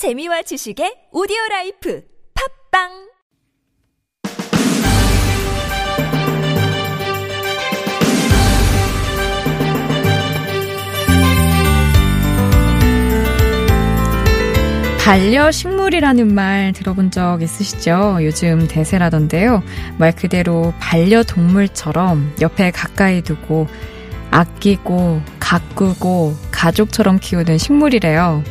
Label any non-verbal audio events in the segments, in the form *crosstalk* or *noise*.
재미와 지식의 오디오 life 팟빵 반려식물이라는 말 들어본 적 있으시죠? 요즘 대세라던데요. 말 그대로 반려동물처럼 옆에 가까이 두고 아끼고 가꾸고 가족처럼 키우는 식물이래요.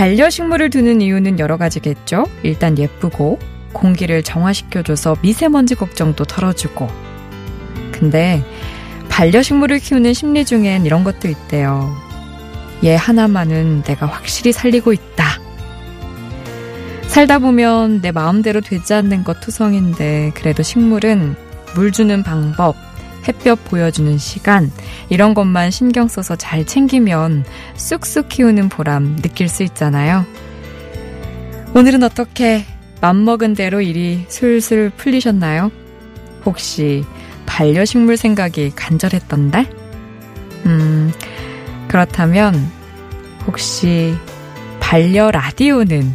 반려식물을 두는 이유는 여러 가지겠죠? 일단 예쁘고 공기를 정화시켜줘서 미세먼지 걱정도 덜어주고. 근데 반려식물을 키우는 심리 중엔 이런 것도 있대요. 얘 하나만은 내가 확실히 살리고 있다. 살다 보면 내 마음대로 되지 않는 것 투성인데 그래도 식물은 물 주는 방법, 햇볕 보여주는 시간, 이런 것만 신경 써서 잘 챙기면 쑥쑥 키우는 보람 느낄 수 있잖아요. 오늘은 어떻게 맘먹은 대로 일이 술술 풀리셨나요? 혹시 반려식물 생각이 간절했던 달? 음, 그렇다면 혹시 반려 라디오는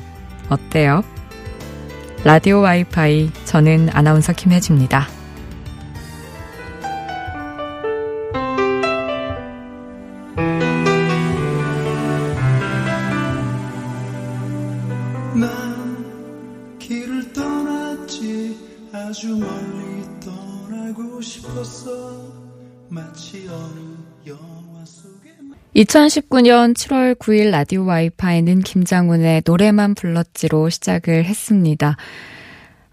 어때요? 라디오 와이파이 저는 아나운서 김혜지입니다. 2019년 7월 9일 라디오 와이파이는 김장훈의 노래만 불렀지로 시작을 했습니다.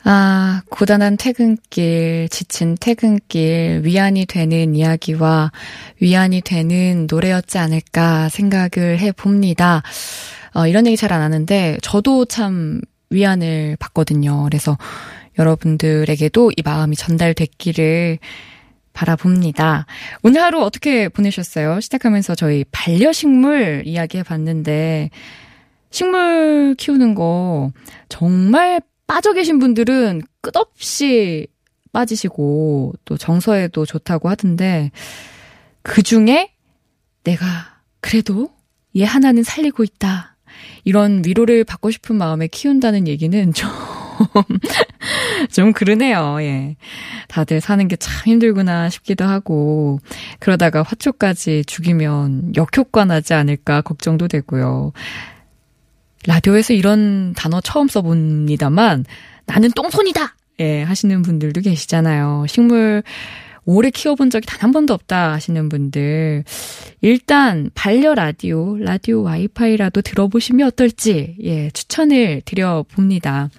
아, 고단한 퇴근길, 지친 퇴근길, 위안이 되는 이야기와 위안이 되는 노래였지 않을까 생각을 해 봅니다. 어, 이런 얘기 잘 안 하는데, 저도 참 위안을 받거든요. 그래서 여러분들에게도 이 마음이 전달됐기를 바라봅니다. 오늘 하루 어떻게 보내셨어요? 시작하면서 저희 반려식물 이야기 해봤는데, 식물 키우는 거 정말 빠져 계신 분들은 끝없이 빠지시고, 또 정서에도 좋다고 하던데, 그 중에 내가 그래도 얘 하나는 살리고 있다. 이런 위로를 받고 싶은 마음에 키운다는 얘기는 좀, *laughs* 좀 그러네요, 예. 다들 사는 게 참 힘들구나 싶기도 하고, 그러다가 화초까지 죽이면 역효과 나지 않을까 걱정도 되고요. 라디오에서 이런 단어 처음 써봅니다만, 나는 똥손이다! 예, 하시는 분들도 계시잖아요. 식물 오래 키워본 적이 단 한 번도 없다 하시는 분들, 일단 반려 라디오, 라디오 와이파이라도 들어보시면 어떨지, 예, 추천을 드려 봅니다.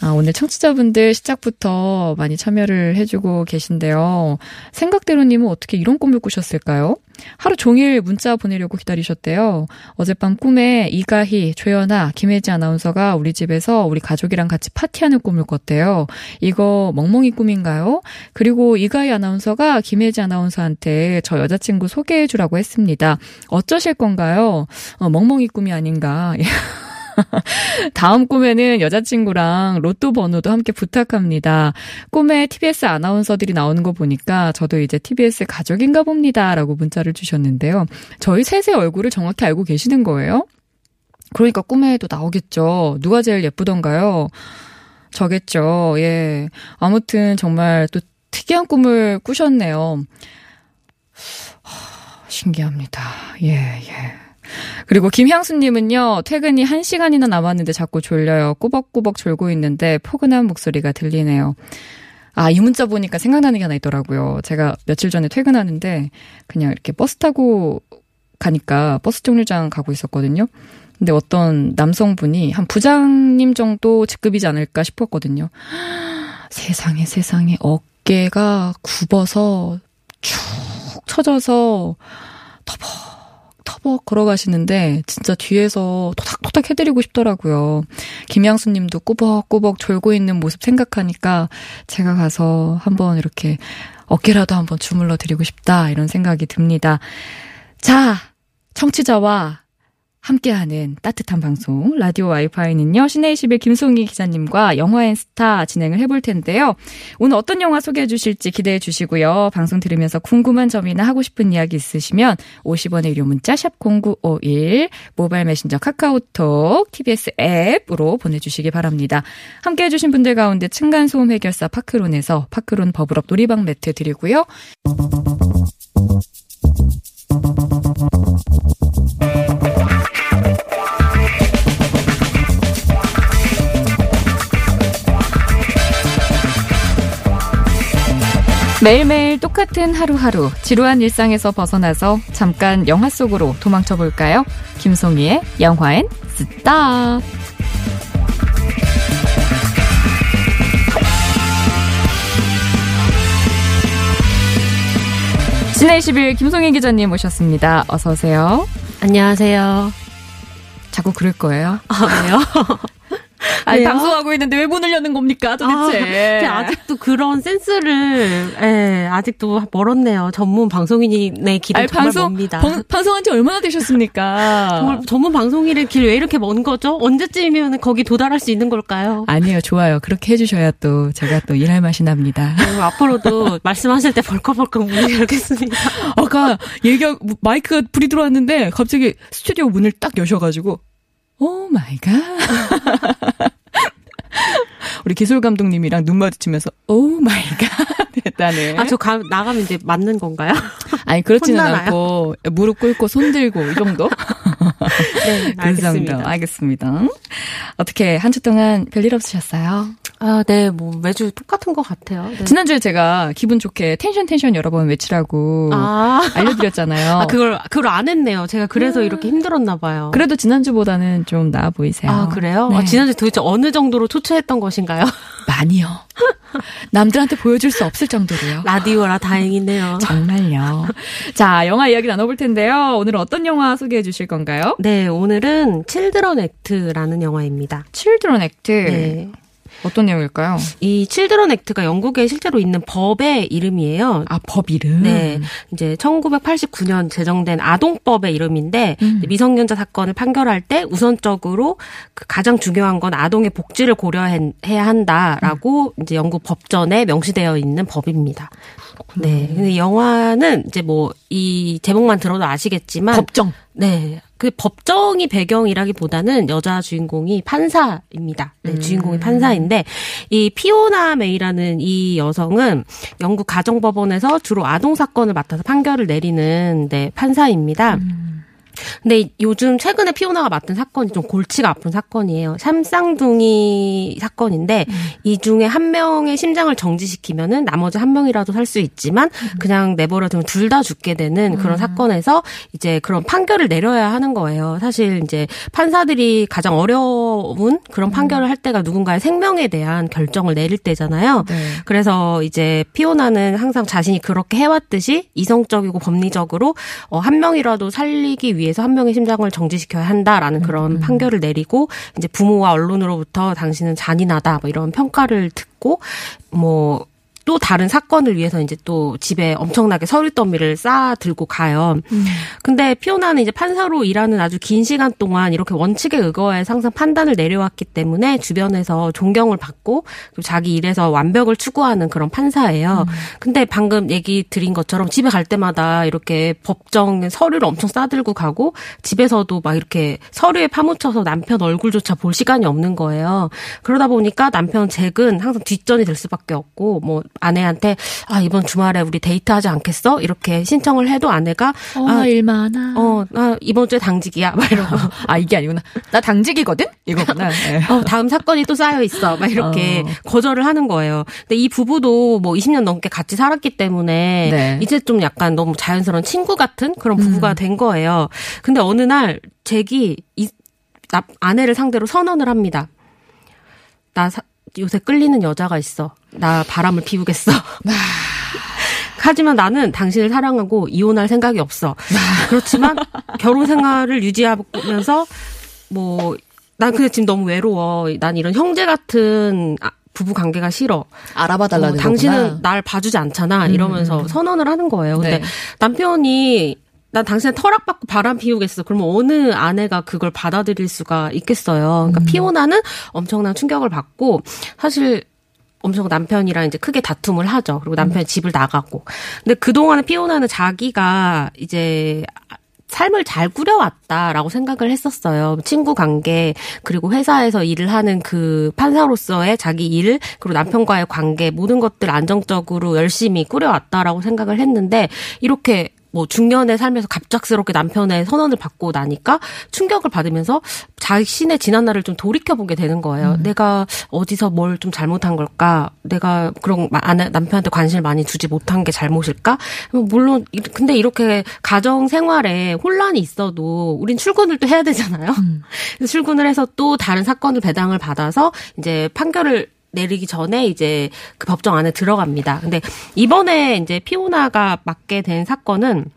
아, 오늘 청취자분들 시작부터 많이 참여를 해주고 계신데요. 생각대로님은 어떻게 이런 꿈을 꾸셨을까요? 하루 종일 문자 보내려고 기다리셨대요. 어젯밤 꿈에 이가희, 조연아, 김혜지 아나운서가 우리 집에서 우리 가족이랑 같이 파티하는 꿈을 꿨대요. 이거 멍멍이 꿈인가요? 그리고 이가희 아나운서가 김혜지 아나운서한테 저 여자친구 소개해주라고 했습니다. 어쩌실 건가요? 어, 멍멍이 꿈이 아닌가. *laughs* *laughs* 다음 꿈에는 여자친구랑 로또 번호도 함께 부탁합니다. 꿈에 TBS 아나운서들이 나오는 거 보니까 저도 이제 TBS 가족인가 봅니다. 라고 문자를 주셨는데요. 저희 셋의 얼굴을 정확히 알고 계시는 거예요? 그러니까 꿈에도 나오겠죠. 누가 제일 예쁘던가요? 저겠죠. 예. 아무튼 정말 또 특이한 꿈을 꾸셨네요. 신기합니다. 예, 예. 그리고 김향수님은요, 퇴근이 1시간이나 남았는데 자꾸 졸려요. 꾸벅꾸벅 졸고 있는데 포근한 목소리가 들리네요. 아, 이 문자 보니까 생각나는 게 하나 있더라고요. 제가 며칠 전에 퇴근하는데 그냥 이렇게 버스 타고 가니까 버스 정류장 가고 있었거든요. 근데 어떤 남성분이 한 부장님 정도 직급이지 않을까 싶었거든요. *gasps* 세상에 세상에 어깨가 굽어서 축 처져서 터벅 터벅 걸어가시는데 진짜 뒤에서 토닥토닥 해드리고 싶더라고요. 김양수 님도 꾸벅꾸벅 졸고 있는 모습 생각하니까 제가 가서 한번 이렇게 어깨라도 한번 주물러 드리고 싶다 이런 생각이 듭니다. 자, 청취자와 함께하는 따뜻한 방송 라디오 와이파이는요. 시내 21 김송희 기자님과 영화앤 스타 진행을 해볼 텐데요. 오늘 어떤 영화 소개해 주실지 기대해 주시고요. 방송 들으면서 궁금한 점이나 하고 싶은 이야기 있으시면 50원의 유료 문자 샵 0951 모바일 메신저 카카오톡 TBS 앱으로 보내주시기 바랍니다. 함께해 주신 분들 가운데 층간소음 해결사 파크론에서 파크론 버블업 놀이방 매트 드리고요. 매일매일 똑같은 하루하루 지루한 일상에서 벗어나서 잠깐 영화 속으로 도망쳐 볼까요? 김송희의 영화엔 스타. 시내 21 김송희 기자님 모셨습니다. 어서 오세요. 안녕하세요. 자꾸 그럴 거예요. 아, 왜요? *laughs* 아니? 방송하고 있는데 왜 문을 여는 겁니까, 도대체? 아, 아직도 그런 센스를, 예, 아직도 멀었네요. 전문 방송인의 길은 아니, 정말 방송, 멉니다. 방, 방송한 지 얼마나 되셨습니까? 정말 전문 방송인의 길 왜 이렇게 먼 거죠? 언제쯤이면 거기 도달할 수 있는 걸까요? 아니에요, 좋아요. 그렇게 해주셔야 또 제가 또 일할 맛이 납니다. 그리고 앞으로도 *laughs* 말씀하실 때 벌컥벌컥 문을 열겠습니다. 아까 얘기가 마이크가 불이 들어왔는데 갑자기 스튜디오 문을 딱 여셔가지고 oh my god. *laughs* 우리 기술 감독님이랑 눈 마주치면서 oh my god 했다는. 아, 저 가, 나가면 이제 맞는 건가요? 아니 그렇지는 혼나나요? 않고 무릎 꿇고 손 들고 이 정도. *laughs* *laughs* 네, 그 정도 알겠습니다. 알겠습니다. 어떻게 한 주 동안 별일 없으셨어요? 아, 네, 뭐 매주 똑같은 것 같아요. 네. 지난주에 제가 기분 좋게 tension tension 여러 번 외치라고 아, 알려드렸잖아요. 아, 그걸, 그걸 안 했네요. 제가 그래서 이렇게 힘들었나 봐요. 그래도 지난주보다는 좀 나아 보이세요. 아, 그래요? 네. 아, 지난주 도대체 어느 정도로 초췌했던 것인가요? *laughs* 많이요. 남들한테 보여줄 수 없을 정도로요. 라디오라 다행이네요. 정말요. 자, 영화 이야기 나눠볼 텐데요. 오늘은 어떤 영화 소개해 주실 건가요? 네, 오늘은 칠드런 액트라는 영화입니다. Children Act. 네. 어떤 내용일까요? 이 칠드런 액트가 영국에 실제로 있는 법의 이름이에요. 아, 법 이름. 네. 이제 1989년 제정된 아동법의 이름인데 음. 미성년자 사건을 판결할 때 우선적으로 그 가장 중요한 건 아동의 복지를 고려해야 한다라고 음. 이제 영국 법전에 명시되어 있는 법입니다. 네. 근데 영화는 이제 뭐 이 제목만 들어도 아시겠지만 법정. 네. 그 법정이 배경이라기보다는 여자 주인공이 판사입니다. 네, 음. 주인공이 판사인데 이 피오나 메이라는 이 여성은 영국 가정법원에서 주로 아동 사건을 맡아서 판결을 내리는 네, 판사입니다. 음. 근데 요즘 최근에 피오나가 맡은 사건이 좀 골치가 아픈 사건이에요. 삼쌍둥이 사건인데 이 중에 한 명의 심장을 정지시키면은 나머지 한 명이라도 살 수 있지만 그냥 내버려 두면 둘 다 죽게 되는 그런 사건에서 이제 그런 판결을 내려야 하는 거예요. 사실 이제 판사들이 가장 어려운 그런 판결을 할 때가 누군가의 생명에 대한 결정을 내릴 때잖아요. 네. 그래서 이제 피오나는 항상 자신이 그렇게 해왔듯이 이성적이고 법리적으로 어, 한 명이라도 살리기 위해 서 한 명의 심장을 정지시켜야 한다라는 그런 판결을 내리고 이제 부모와 언론으로부터 당신은 잔인하다 뭐 이런 평가를 듣고 뭐 또 다른 사건을 위해서 이제 또 집에 엄청나게 서류 더미를 쌓아 들고 가요. 근데 피오나는 이제 판사로 일하는 아주 긴 시간 동안 이렇게 원칙에 의거해서 항상 판단을 내려왔기 때문에 주변에서 존경을 받고 자기 일에서 완벽을 추구하는 그런 판사예요. 근데 방금 얘기 드린 것처럼 집에 갈 때마다 이렇게 법정 서류를 엄청 싸들고 가고 집에서도 막 이렇게 서류에 파묻혀서 남편 얼굴조차 볼 시간이 없는 거예요. 그러다 보니까 남편 잭은 항상 뒷전이 될 수밖에 없고 뭐 아내한테 아 이번 주말에 우리 데이트하지 않겠어? 이렇게 신청을 해도 아내가 어, 아, 일 많아. 어, 나 이번 주에 당직이야. 막 이러고. 아, 이게 아니구나. 나 당직이거든? 이거구나. *laughs* 네. 어, 다음 사건이 또 쌓여 있어. 막 이렇게 어. 거절을 하는 거예요. 근데 이 부부도 뭐 20년 넘게 같이 살았기 때문에 네. 이제 좀 약간 너무 자연스러운 친구 같은 그런 부부가 된 거예요. 근데 어느 날 잭이 이 나- 아내를 상대로 선언을 합니다. 나 사- 요새 끌리는 여자가 있어. 나 바람을 피우겠어. *laughs* 하지만 나는 당신을 사랑하고 이혼할 생각이 없어. 그렇지만 결혼 생활을 유지하면서 뭐 난 근데 지금 너무 외로워. 난 이런 형제 같은 아, 부부 관계가 싫어. 알아봐 어, 달라는 당신은 거구나. 날 봐주지 않잖아. 이러면서 선언을 하는 거예요. 근데 네. 남편이 난 당신의 터락받고 바람 피우겠어. 그러면 어느 아내가 그걸 받아들일 수가 있겠어요. 그러니까 피오나는 엄청난 충격을 받고 사실 엄청 남편이랑 이제 크게 다툼을 하죠. 그리고 남편이 집을 나가고. 근데 그동안에 피오나는 자기가 이제 삶을 잘 꾸려왔다라고 생각을 했었어요. 친구 관계, 그리고 회사에서 일을 하는 그 판사로서의 자기 일, 그리고 남편과의 관계, 모든 것들 안정적으로 열심히 꾸려왔다라고 생각을 했는데, 이렇게 뭐 중년의 삶에서 갑작스럽게 남편의 선언을 받고 나니까 충격을 받으면서 자신의 지난 날을 좀 돌이켜 보게 되는 거예요. 음. 내가 어디서 뭘 좀 잘못한 걸까? 내가 그런 남편한테 관심을 많이 주지 못한 게 잘못일까? 물론 근데 이렇게 가정 생활에 혼란이 있어도 우린 출근을 또 해야 되잖아요. 음. *laughs* 출근을 해서 또 다른 사건을 배당을 받아서 이제 판결을 내리기 전에 이제 그 법정 안에 들어갑니다. 근데 이번에 이제 피오나가 맡게 된 사건은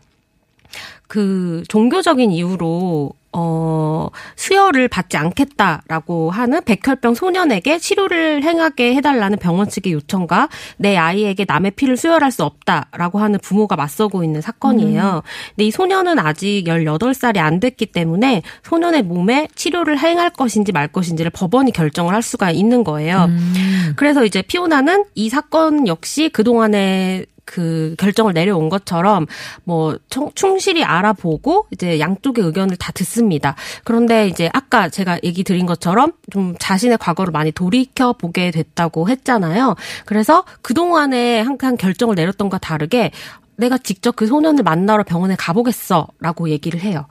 그 종교적인 이유로 어, 수혈을 받지 않겠다라고 하는 백혈병 소년에게 치료를 행하게 해달라는 병원 측의 요청과 내 아이에게 남의 피를 수혈할 수 없다라고 하는 부모가 맞서고 있는 사건이에요. 음. 근데 이 소년은 아직 18살이 안 됐기 때문에 소년의 몸에 치료를 행할 것인지 말 것인지를 법원이 결정을 할 수가 있는 거예요. 음. 그래서 이제 피오나는 이 사건 역시 그동안에 그 결정을 내려온 것처럼 뭐 충실히 알아보고 이제 양쪽의 의견을 다 듣습니다. 그런데 이제 아까 제가 얘기 드린 것처럼 좀 자신의 과거를 많이 돌이켜 보게 됐다고 했잖아요. 그래서 그동안에 항상 결정을 내렸던 것과 다르게 내가 직접 그 소년을 만나러 병원에 가보겠어 라고 얘기를 해요.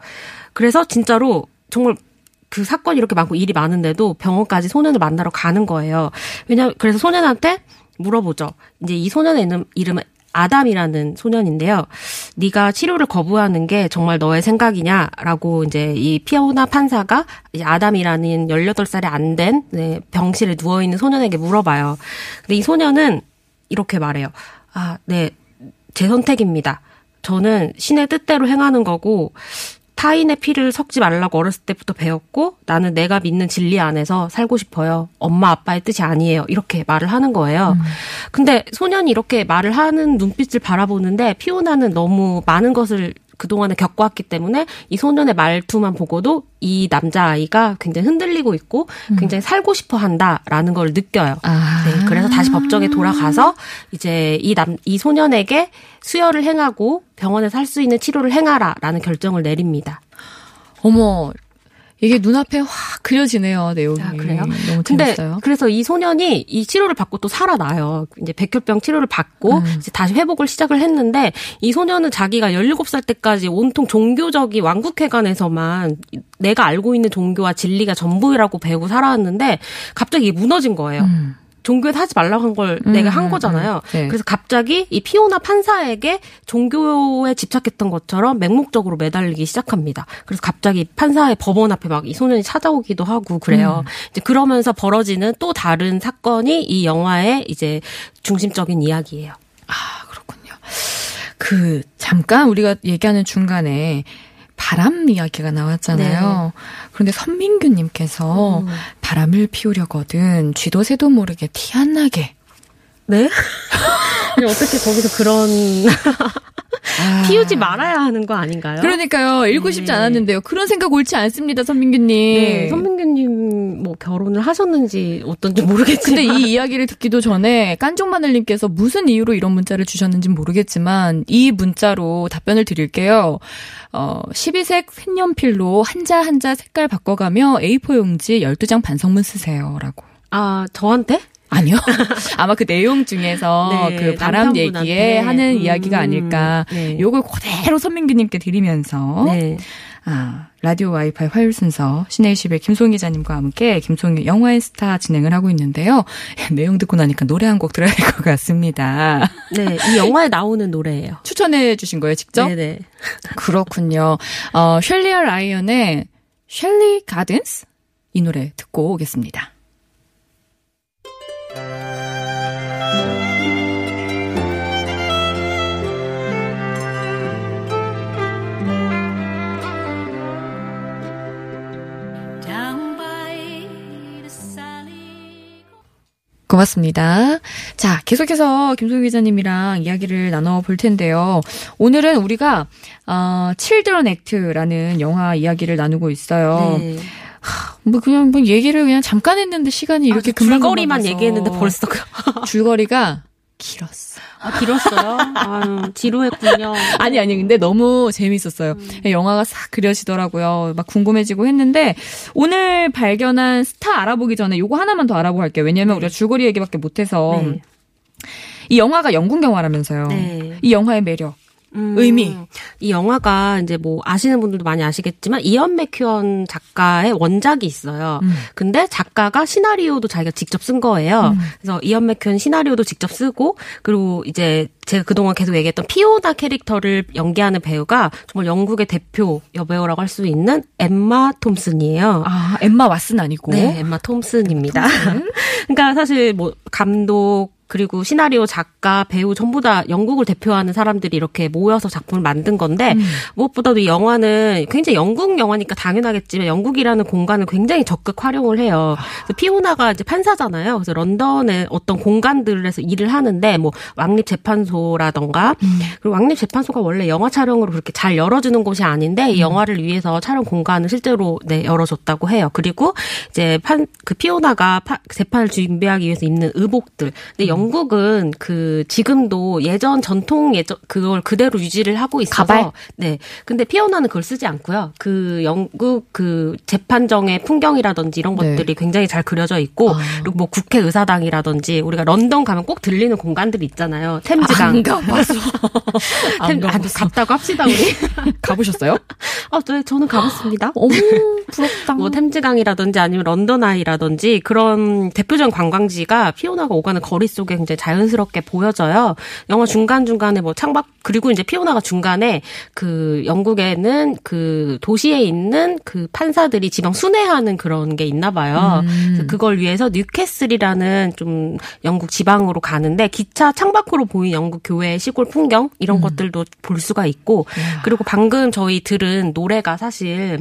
그래서 진짜로 정말 그 사건이 이렇게 많고 일이 많은데도 병원까지 소년을 만나러 가는 거예요. 왜냐 그래서 소년한테 물어보죠. 이제 이 소년의 이름, 이름은 아담이라는 소년인데요. 네가 치료를 거부하는 게 정말 너의 생각이냐라고 이제 이 피오나 판사가 이제 아담이라는 18살이 안된 네, 병실에 누워 있는 소년에게 물어봐요. 근데 이 소년은 이렇게 말해요. 아, 네. 제 선택입니다. 저는 신의 뜻대로 행하는 거고 타인의 피를 섞지 말라고 어렸을 때부터 배웠고 나는 내가 믿는 진리 안에서 살고 싶어요. 엄마 아빠의 뜻이 아니에요. 이렇게 말을 하는 거예요. 음. 근데 소년이 이렇게 말을 하는 눈빛을 바라보는데 피오나는 너무 많은 것을 그동안에 겪어왔기 때문에 이 소년의 말투만 보고도 이 남자아이가 굉장히 흔들리고 있고 음. 굉장히 살고 싶어 한다라는 걸 느껴요. 아. 네, 그래서 다시 법정에 돌아가서 이제 이 남, 이 소년에게 수혈을 행하고 병원에서 할 수 있는 치료를 행하라라는 결정을 내립니다. 어머, 이게 눈앞에 확 그려지네요, 내용이. 아, 그래요? 너무 근데 재밌어요. 그래서 이 소년이 이 치료를 받고 또 살아나요. 이제 백혈병 치료를 받고 음. 이제 다시 회복을 시작을 했는데 이 소년은 자기가 17살 때까지 온통 종교적인 왕국회관에서만 내가 알고 있는 종교와 진리가 전부라고 배우고 살아왔는데 갑자기 무너진 거예요. 음. 종교에 하지 말라고 한걸 음, 내가 한 음, 거잖아요. 음, 네. 그래서 갑자기 이 피오나 판사에게 종교에 집착했던 것처럼 맹목적으로 매달리기 시작합니다. 그래서 갑자기 판사의 법원 앞에 막 이 소년이 찾아오기도 하고 그래요. 음. 이제 그러면서 벌어지는 또 다른 사건이 이 영화의 이제 중심적인 이야기예요. 아, 그렇군요. 그 잠깐 우리가 얘기하는 중간에 바람 이야기가 나왔잖아요. 네. 그런데 선민규님께서 음. 바람을 피우려거든 쥐도 새도 모르게 티 안 나게. 네? *laughs* 어떻게 거기서 그런 아. *laughs* 피우지 말아야 하는 거 아닌가요? 그러니까요. 읽고 네. 싶지 않았는데요. 그런 생각 옳지 않습니다, 선민규님. 네, 선민규님 뭐 결혼을 하셨는지 어떤지 모르겠지만. 근데 이 이야기를 듣기도 전에 깐종마늘님께서 무슨 이유로 이런 문자를 주셨는지 모르겠지만 이 문자로 답변을 드릴게요. 어, 12색 색연필로 한자 한자 색깔 바꿔가며 A4 용지 12장 반성문 쓰세요라고. 아, 저한테? 아니요. *laughs* 아마 그 내용 중에서 네, 그 바람 얘기에 하는 음, 이야기가 아닐까. 네. 요걸 그대로 선민규님께 드리면서. 네. 아, 라디오 와이파이 화요일 순서 신의 10의 김송 기자님과 함께 김송의 영화의 스타 진행을 하고 있는데요. 내용 듣고 나니까 노래 한 곡 들어야 될 것 같습니다. 네, 이 영화에 나오는 노래예요. 추천해 주신 거예요, 직접? 네네. 그렇군요. 어, 셸리아 라이언의 셸리 가든스 이 노래 듣고 오겠습니다. 고맙습니다. 자, 계속해서 김소희 기자님이랑 이야기를 나눠볼 텐데요. 오늘은 우리가, 어, 칠드런 액트라는 영화 이야기를 나누고 있어요. 네. 뭐 그냥 뭐 얘기를 그냥 잠깐 했는데 시간이 이렇게 금방 줄거리만 얘기했는데 벌써 그- 줄거리가 길었어요. 아, 길었어요. 아유, 지루했군요. *laughs* 아니 아니 근데 너무 재밌었어요. 영화가 싹 그려지더라고요. 막 궁금해지고 했는데 오늘 발견한 스타 알아보기 전에 요거 하나만 더 알아보고 할게요. 왜냐면 우리가 줄거리 얘기밖에 못해서 네. 이 영화가 영국 영화라면서요. 네. 이 영화의 매력. 음, 의미. 이 영화가 이제 뭐 아시는 분들도 많이 아시겠지만 이언 맥큐언 작가의 원작이 있어요. 음. 근데 작가가 시나리오도 자기가 직접 쓴 거예요. 음. 그래서 이언 맥큐언 시나리오도 직접 쓰고 그리고 이제 제가 그동안 계속 얘기했던 피오나 캐릭터를 연기하는 배우가 정말 영국의 대표 여배우라고 할 수 있는 엠마 톰슨이에요. 아 엠마 왓슨 아니고. 네, 엠마 톰슨입니다. *laughs* 그러니까 사실 뭐 감독 그리고 시나리오 작가, 배우 전부 다 영국을 대표하는 사람들이 이렇게 모여서 작품을 만든 건데 음. 무엇보다도 이 영화는 굉장히 영국 영화니까 당연하겠지만 영국이라는 공간을 굉장히 적극 활용을 해요. 그래서 피오나가 이제 판사잖아요. 그래서 런던의 어떤 공간들에서 일을 하는데 뭐 왕립 재판소라던가 그리고 왕립 재판소가 원래 영화 촬영으로 그렇게 잘 열어주는 곳이 아닌데 이 영화를 위해서 촬영 공간을 실제로 네, 열어줬다고 해요. 그리고 이제 판 그 피오나가 파- 재판을 준비하기 위해서 입는 의복들. 근데 영 국은 그 지금도 예전 전통 예전 그걸 그대로 유지를 하고 있어서 가발? 네. 근데 피오나는 그걸 쓰지 않고요. 그 영국 그 재판정의 풍경이라든지 이런 네. 것들이 굉장히 잘 그려져 있고 아. 그리고 뭐 국회 의사당이라든지 우리가 런던 가면 꼭 들리는 공간들이 있잖아요. 템즈강. 안 가봐서. *laughs* 안 템, 아, 가봤어. 갔다고 합시다 우리. *laughs* 가보셨어요? 아, 네, 저는 가봤습니다. 어머 부럽다. 뭐 템즈강이라든지 아니면 런던 아이라든지 그런 대표적인 관광지가 피오나가 오가는 거리 속에 굉장히 자연스럽게 보여져요. 영화 중간 중간에 뭐 창밖 그리고 이제 피오나가 중간에 그 영국에는 그 도시에 있는 그 판사들이 지방 순회하는 그런 게 있나 봐요. 그래서 그걸 위해서 뉴캐슬이라는 좀 영국 지방으로 가는데 기차 창밖으로 보이는 영국 교외의 시골 풍경 이런 것들도 볼 수가 있고 그리고 방금 저희 들은 노래가 사실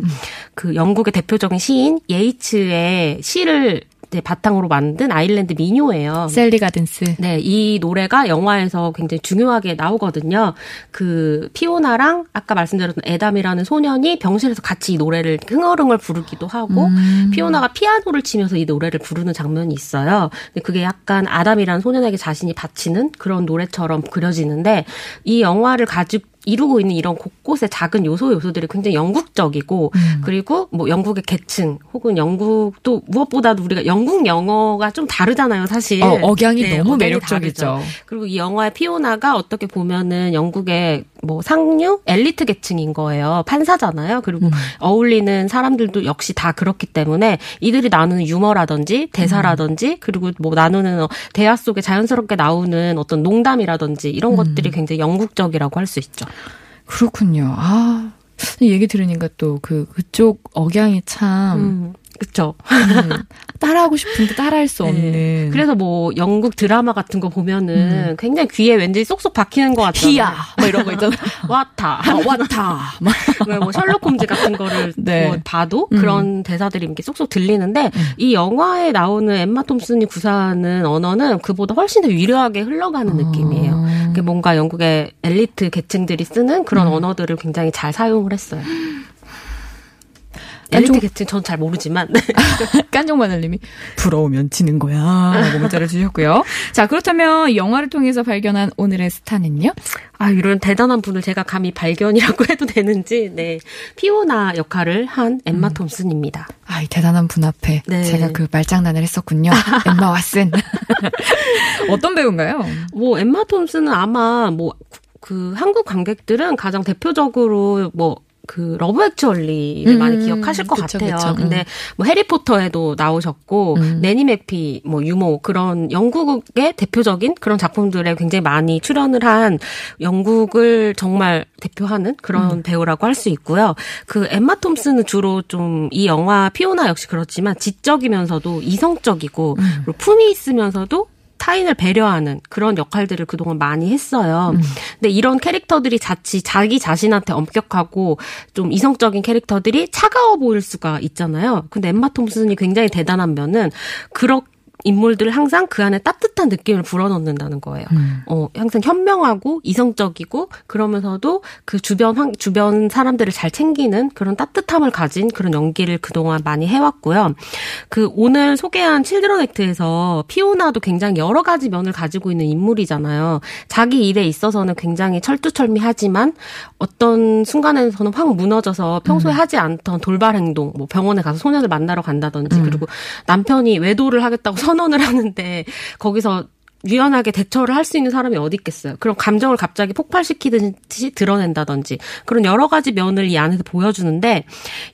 그 영국의 대표적인 시인 예이츠의 시를 이제 바탕으로 만든 아일랜드 민요예요. Salley Gardens. 네, 이 노래가 영화에서 굉장히 중요하게 나오거든요. 그 피오나랑 아까 말씀드렸던 아담이라는 소년이 병실에서 같이 이 노래를 흥얼흥얼 부르기도 하고 피오나가 피아노를 치면서 이 노래를 부르는 장면이 있어요. 근데 그게 약간 아담이라는 소년에게 자신이 바치는 그런 노래처럼 그려지는데 이 영화를 가지고 이루고 있는 이런 곳곳의 작은 요소 요소들이 굉장히 영국적이고 그리고 뭐 영국의 계층 혹은 영국도 무엇보다도 우리가 영국 영어가 좀 다르잖아요, 사실. 어, 억양이 네, 너무 억양이 매력적이죠. 다르죠. 그리고 이 영화의 피오나가 어떻게 보면은 영국의 뭐 상류 엘리트 계층인 거예요. 판사잖아요. 그리고 음. 어울리는 사람들도 역시 다 그렇기 때문에 이들이 나누는 유머라든지 대사라든지 그리고 뭐 나누는 어, 대화 속에 자연스럽게 나오는 어떤 농담이라든지 음. 이런 것들이 굉장히 영국적이라고 할 수 있죠. 그렇군요. 아, 이 얘기 들으니까 또 그, 그쪽 억양이 참, 음, 그렇죠. 음, *laughs* 따라하고 싶은데 따라할 수 없는. 네. 그래서 뭐 영국 드라마 같은 거 보면은 굉장히 귀에 왠지 쏙쏙 박히는 것 같아요. 히야! 뭐 이런 거 있잖아. *laughs* 와타. 아. *laughs* 왜뭐 셜록 홈즈 같은 거를 네. 뭐 봐도 음. 그런 대사들이 이렇게 쏙쏙 들리는데 이 영화에 나오는 엠마 톰슨이 구사하는 언어는 그보다 훨씬 더 위려하게 흘러가는 느낌이에요. 그게 뭔가 영국의 엘리트 계층들이 쓰는 그런 음. 언어들을 굉장히 잘 사용을 했어요. 난 좀- 엘리트 계층 전잘 모르지만 *laughs* 깐종마늘님이 부러우면 지는 거야 라고 문자를 주셨고요. 자 그렇다면 이 영화를 통해서 발견한 오늘의 스타는요? 아 이런 대단한 분을 제가 감히 발견이라고 *laughs* 해도 되는지 네 피오나 역할을 한 엠마 음. 톰슨입니다. 아, 이 대단한 분 앞에 네. 제가 그 말장난을 했었군요. *laughs* 엠마 왓슨. 어떤 배우인가요? 뭐 엠마 톰슨은 아마 뭐 그 한국 관객들은 가장 대표적으로 뭐 그 Love Actually를 음, 많이 기억하실 것 그쵸, 같아요. 그쵸, 음. 근데 뭐 해리포터에도 나오셨고 음. Nanny McPhee 뭐 유모 그런 영국의 대표적인 그런 작품들에 굉장히 많이 출연을 한 영국을 정말 대표하는 그런 음. 배우라고 할 수 있고요. 그 엠마 톰슨은 주로 좀 이 영화 피오나 역시 그렇지만 지적이면서도 이성적이고 음. 품이 있으면서도 타인을 배려하는 그런 역할들을 그동안 많이 했어요. 음. 근데 이런 캐릭터들이 자칫 자기 자신한테 엄격하고 좀 이성적인 캐릭터들이 차가워 보일 수가 있잖아요. 근데 엠마 톰슨이 굉장히 대단한 면은 그렇 인물들을 항상 그 안에 따뜻한 느낌을 불어넣는다는 거예요. 음. 어, 항상 현명하고 이성적이고 그러면서도 그 주변 환, 주변 사람들을 잘 챙기는 그런 따뜻함을 가진 그런 연기를 그동안 많이 해왔고요. 그 오늘 소개한 칠드런 액트에서 피오나도 굉장히 여러 가지 면을 가지고 있는 인물이잖아요. 자기 일에 있어서는 굉장히 철두철미하지만 어떤 순간에서는 확 무너져서 평소에 하지 않던 돌발 행동, 뭐 병원에 가서 소년을 만나러 간다든지 그리고 남편이 외도를 하겠다고 *laughs* 선언을 하는데 거기서 유연하게 대처를 할 수 있는 사람이 어디 있겠어요. 그런 감정을 갑자기 폭발시키듯이 드러낸다든지 그런 여러 가지 면을 이 안에서 보여주는데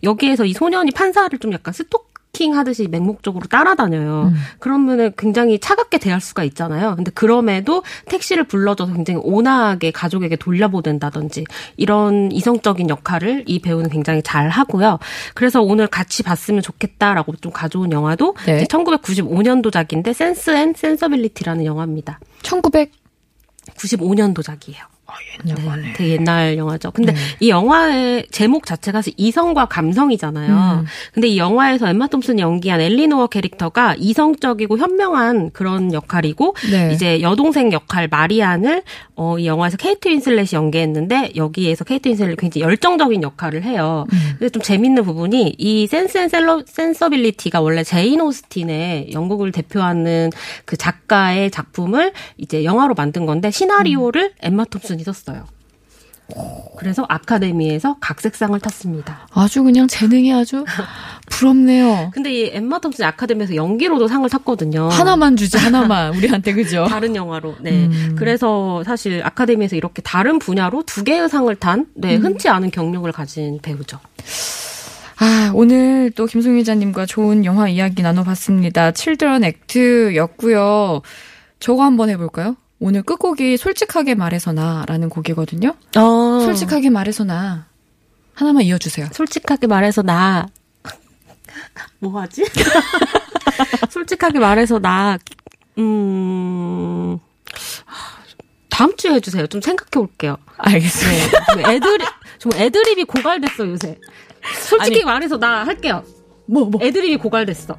여기에서 이 소년이 판사를 좀 약간 스토킹 하듯이 맹목적으로 따라다녀요. 그러면은 굉장히 차갑게 대할 수가 있잖아요. 근데 그럼에도 택시를 불러줘서 굉장히 온화하게 가족에게 돌려보낸다든지 이런 이성적인 역할을 이 배우는 굉장히 잘 하고요. 그래서 오늘 같이 봤으면 좋겠다라고 좀 가져온 영화도 네. 1995년도작인데 Sense and Sensibility라는 영화입니다. 1900 95년도작이에요. 옛날 거네. 되게 옛날 영화죠. 근데 네. 이 영화의 제목 자체가 이성과 감성이잖아요. 음. 근데 이 영화에서 엠마 톰슨이 연기한 엘리노어 캐릭터가 이성적이고 현명한 그런 역할이고 네. 이제 여동생 역할 마리안을 어, 이 영화에서 케이트 윈슬렛이 연기했는데 여기에서 케이트 윈슬렛이 굉장히 열정적인 역할을 해요. 음. 근데 좀 재밌는 부분이 이 Sense and 셀러, Sensibility가 원래 제인 오스틴의 영국을 대표하는 그 작가의 작품을 이제 영화로 만든 건데 시나리오를 엠마 톰슨 이 썼어요. 그래서 아카데미에서 각색상을 탔습니다. 아주 그냥 재능이 아주 부럽네요. *laughs* 근데 이 엠마 톰슨 아카데미에서 연기로도 상을 탔거든요. 하나만 주지 하나만 우리한테 그죠? *laughs* 다른 영화로. 네. 그래서 사실 아카데미에서 이렇게 다른 분야로 두 개의 상을 탄, 네, 흔치 않은 경력을 가진 배우죠. 아, 오늘 또 김송 기자님과 좋은 영화 이야기 나눠봤습니다. 칠드런 액트였고요. 저거 한번 해볼까요? 오늘 끝곡이 솔직하게 말해서 나라는 곡이거든요. 어. 솔직하게 말해서 나 하나만 이어주세요. 솔직하게 말해서 나, *laughs* 뭐 하지? *laughs* 솔직하게 말해서 나, 음, 다음 주에 해주세요. 좀 생각해 올게요. 알겠습니다. 좀 애드립, 좀 애드립이 고갈됐어, 요새. 솔직히 아니. 말해서 나 할게요. 뭐 뭐. 애드립이 고갈됐어.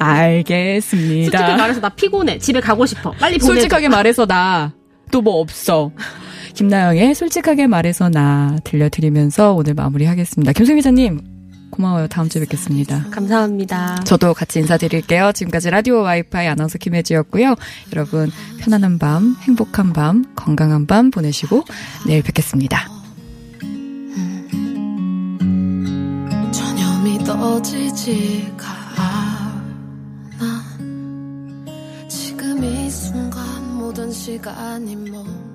알겠습니다. 솔직히 말해서 나 피곤해. 집에 가고 싶어. 빨리 보내줘. 솔직하게 말해서 나 또 뭐 없어. 김나영의 솔직하게 말해서 나 들려드리면서 오늘 마무리하겠습니다. 김송 기자님 고마워요. 다음 주에 뵙겠습니다. 감사합니다. 저도 같이 인사드릴게요. 지금까지 라디오 와이파이 아나운서 김혜지였고요. 여러분 편안한 밤, 행복한 밤, 건강한 밤 보내시고 내일 뵙겠습니다. 전혀 믿어지지가 모든 시간이 멈